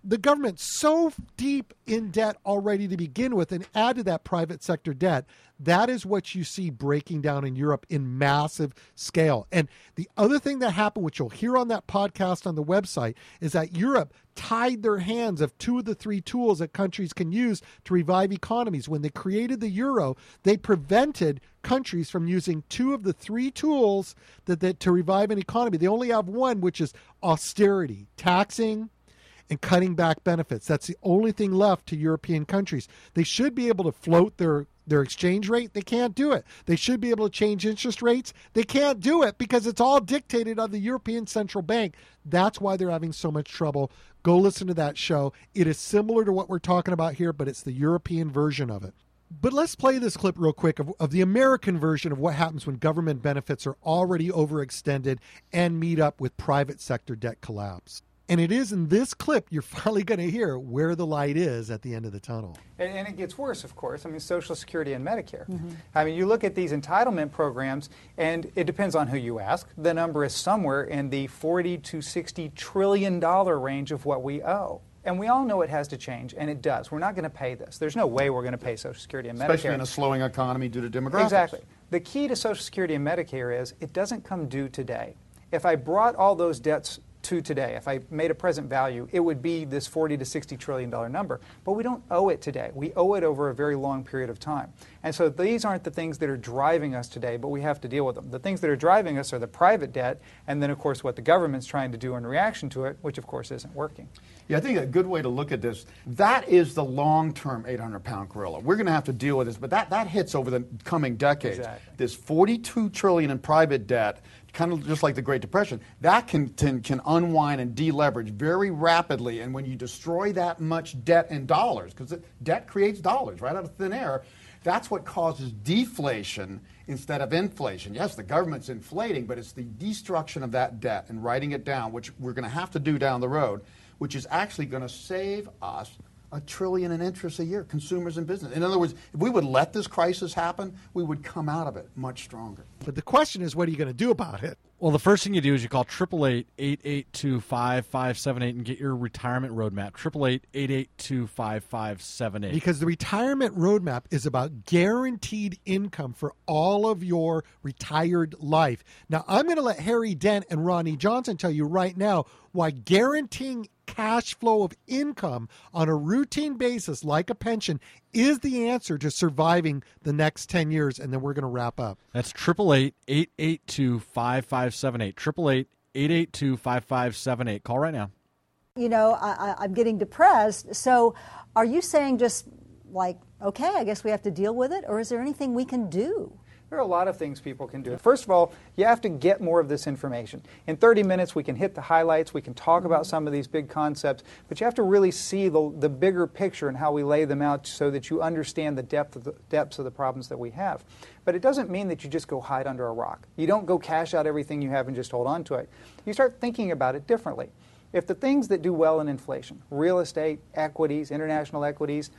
S3: the government so deep in debt already to begin with and add to that private sector debt that is what you see breaking down in Europe in massive scale. And the other thing that happened, which you'll hear on that podcast on the website, is that Europe tied their hands of two of the three tools that countries can use to revive economies. When they created the euro, they prevented countries from using two of the three tools that, that to revive an economy. They only have one, which is austerity, taxing and cutting back benefits. That's the only thing left to European countries. They should be able to float their their exchange rate, they can't do it. They should be able to change interest rates. They can't do it because it's all dictated on the European Central Bank. That's why they're having so much trouble. Go listen to that show. It is similar to what we're talking about here, but it's the European version of it. But let's play this clip real quick of, of the American version of what happens when government benefits are already overextended and meet up with private sector debt collapse. And it is in this clip you're finally going to hear where the light is at the end of the tunnel.
S5: And, and it gets worse, of course. I mean, Social Security and Medicare. Mm-hmm. I mean, you look at these entitlement programs, and it depends on who you ask. The number is somewhere in the 40 to 60 trillion dollar range of what we owe. And we all know it has to change, and it does. We're not going to pay this. There's no way we're going to pay Social Security and
S6: Medicare.
S5: Especially
S6: in a slowing economy due to demographics.
S5: Exactly. The key to Social Security and Medicare is it doesn't come due today. If I brought all those debts to today. If I made a present value, it would be this 40 to 60 trillion dollar number. But we don't owe it today. We owe it over a very long period of time. And so these aren't the things that are driving us today, but we have to deal with them. The things that are driving us are the private debt and then of course what the government's trying to do in reaction to it, which of course isn't working.
S6: Yeah, I think a good way to look at this, that is the long-term 800-pound gorilla. We're going to have to deal with this, but that, that hits over the coming decades.
S5: Exactly.
S6: This 42 trillion in private debt kind of just like the Great Depression, that can, can, can unwind and deleverage very rapidly. And when you destroy that much debt in dollars, because debt creates dollars right out of thin air, that's what causes deflation instead of inflation. Yes, the government's inflating, but it's the destruction of that debt and writing it down, which we're going to have to do down the road, which is actually going to save us a trillion in interest a year, consumers and business. In other words, if we would let this crisis happen, we would come out of it much stronger.
S3: But the question is, what are you going to do about it?
S2: Well, the first thing you do is you call 888-882-5578 and get your retirement roadmap. 888-882-5578.
S3: Because the retirement roadmap is about guaranteed income for all of your retired life. Now, I'm going to let Harry Dent and Rodney Johnson tell you right now why guaranteeing cash flow of income on a routine basis, like a pension, is the answer to surviving the next 10 years. And then we're going to wrap up.
S2: That's 888 882 5578. 888 882 5578. Call right now.
S4: You know, I, I'm getting depressed. So are you saying just like, okay, I guess we have to deal with it? Or is there anything we can do?
S5: There are a lot of things people can do. First of all, you have to get more of this information. In 30 minutes, we can hit the highlights, we can talk about mm-hmm. some of these big concepts, but you have to really see the, the bigger picture and how we lay them out so that you understand the, depth of the depths of the problems that we have. But it doesn't mean that you just go hide under a rock. You don't go cash out everything you have and just hold on to it. You start thinking about it differently. If the things that do well in inflation, real estate, equities, international equities,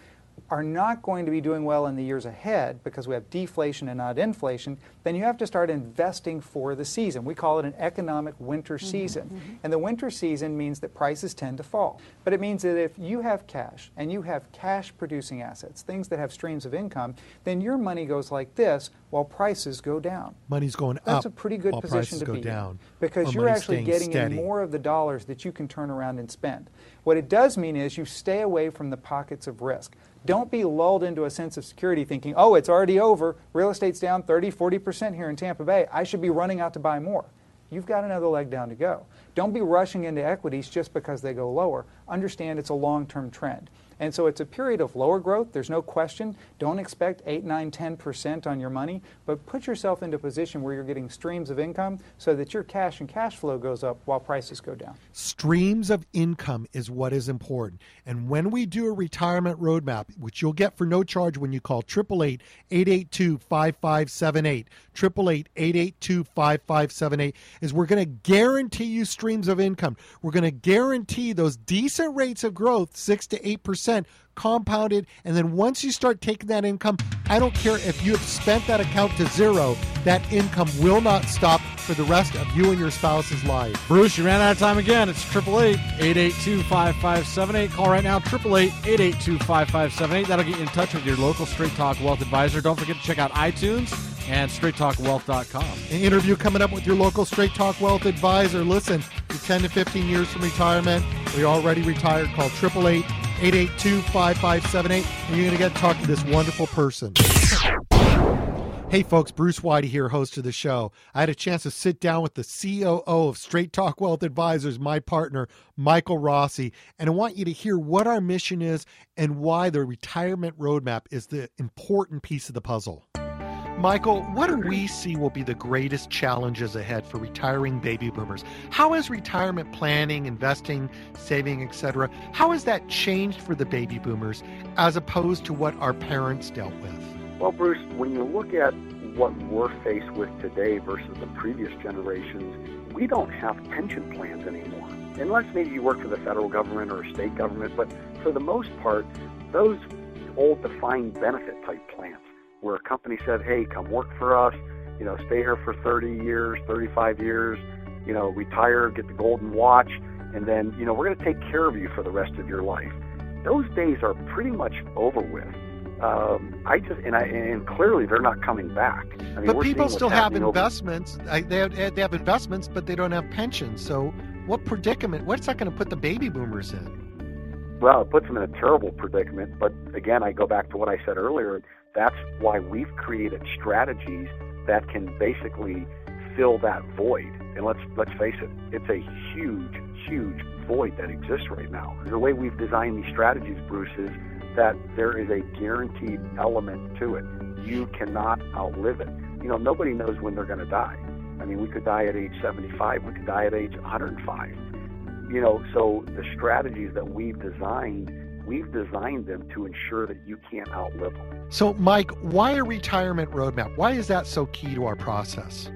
S5: are not going to be doing well in the years ahead because we have deflation and not inflation, then you have to start investing for the season. We call it an economic winter mm-hmm, season. Mm-hmm. And the winter season means that prices tend to fall. But it means that if you have cash and you have cash producing assets, things that have streams of income, then your money goes like this while prices go down.
S3: Money's going
S5: That's
S3: up.
S5: That's a pretty good position to
S3: be
S5: down.
S3: in
S5: because you're actually getting
S3: steady.
S5: in more of the dollars that you can turn around and spend. What it does mean is you stay away from the pockets of risk. Don't be lulled into a sense of security thinking, oh, it's already over. Real estate's down 30, 40% here in Tampa Bay. I should be running out to buy more. You've got another leg down to go. Don't be rushing into equities just because they go lower. Understand it's a long term trend. And so it's a period of lower growth. There's no question. Don't expect 8, 9, 10% on your money, but put yourself into a position where you're getting streams of income so that your cash and cash flow goes up while prices go down.
S3: Streams of income is what is important. And when we do a retirement roadmap, which you'll get for no charge when you call 888 882 5578, 888 882 5578, is we're going to guarantee you streams of income. We're going to guarantee those decent rates of growth, 6 to 8% percent compounded. And then once you start taking that income, I don't care if you have spent that account to zero, that income will not stop for the rest of you and your spouse's life.
S2: Bruce, you ran out of time again. It's 888 882 5578. Call right now 888 882 5578. That'll get you in touch with your local Straight Talk Wealth advisor. Don't forget to check out iTunes and straighttalkwealth.com.
S3: An interview coming up with your local Straight Talk Wealth advisor. Listen, you're 10 to 15 years from retirement, you're already retired, call 888 882 5578, and you're going to get to talk to this wonderful person. Hey, folks, Bruce Whitey here, host of the show. I had a chance to sit down with the COO of Straight Talk Wealth Advisors, my partner, Michael Rossi, and I want you to hear what our mission is and why the retirement roadmap is the important piece of the puzzle. Michael, what do we see will be the greatest challenges ahead for retiring baby boomers? How has retirement planning, investing, saving, etc., how has that changed for the baby boomers as opposed to what our parents dealt with?
S7: Well, Bruce, when you look at what we're faced with today versus the previous generations, we don't have pension plans anymore. Unless maybe you work for the federal government or state government, but for the most part, those old defined benefit type plans where a company said, hey, come work for us, you know, stay here for 30 years, 35 years, you know, retire, get the golden watch, and then, you know, we're going to take care of you for the rest of your life. Those days are pretty much over with um, I just and I and clearly they're not coming back. I
S3: mean, but people still have investments. I, they have, they have investments, but they don't have pensions. So, what predicament? What's that going to put the baby boomers in?
S7: Well, it puts them in a terrible predicament. But again, I go back to what I said earlier. That's why we've created strategies that can basically fill that void. And let's let's face it, it's a huge, huge void that exists right now. The way we've designed these strategies, Bruce, is that there is a guaranteed element to it. You cannot outlive it. You know, nobody knows when they're going to die. I mean, we could die at age 75, we could die at age 105. You know, so the strategies that we've designed, we've designed them to ensure that you can't outlive them.
S3: So, Mike, why a retirement roadmap? Why is that so key to our process?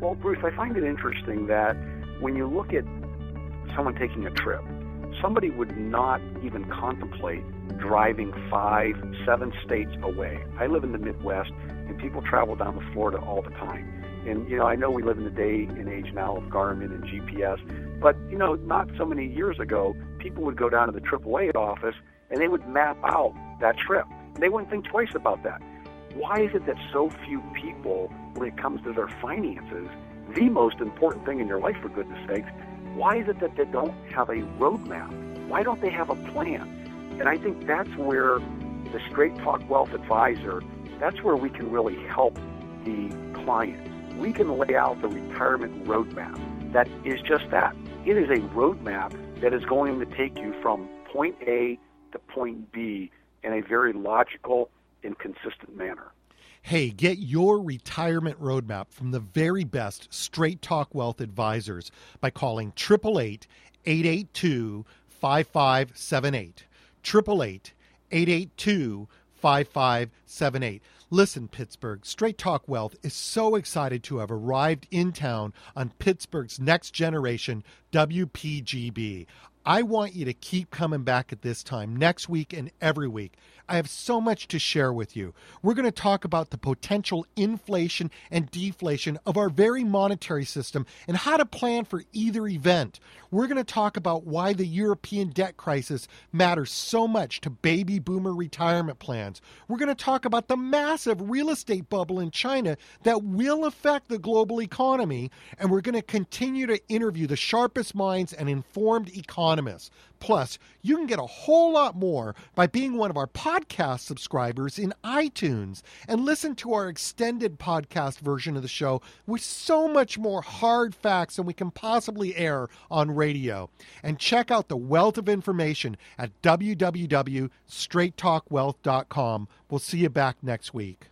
S7: Well, Bruce, I find it interesting that when you look at someone taking a trip, somebody would not even contemplate driving five, seven states away. I live in the Midwest, and people travel down to Florida all the time. And, you know, I know we live in the day and age now of Garmin and GPS, but, you know, not so many years ago, people would go down to the AAA office and they would map out that trip. They wouldn't think twice about that. Why is it that so few people, when it comes to their finances, the most important thing in your life, for goodness sakes, why is it that they don't have a roadmap? Why don't they have a plan? And I think that's where the Straight Talk Wealth Advisor, that's where we can really help the client. We can lay out the retirement roadmap that is just that. It is a roadmap that is going to take you from point A to point B in a very logical and consistent manner.
S3: Hey, get your retirement roadmap from the very best Straight Talk Wealth advisors by calling 888 882 5578. 888 882 5578. Listen, Pittsburgh, Straight Talk Wealth is so excited to have arrived in town on Pittsburgh's next generation WPGB. I want you to keep coming back at this time next week and every week. I have so much to share with you. We're going to talk about the potential inflation and deflation of our very monetary system and how to plan for either event. We're going to talk about why the European debt crisis matters so much to baby boomer retirement plans. We're going to talk about the massive real estate bubble in China that will affect the global economy. And we're going to continue to interview the sharpest minds and informed economists. Plus, you can get a whole lot more by being one of our podcast subscribers in iTunes and listen to our extended podcast version of the show with so much more hard facts than we can possibly air on radio. And check out the wealth of information at www.straighttalkwealth.com. We'll see you back next week.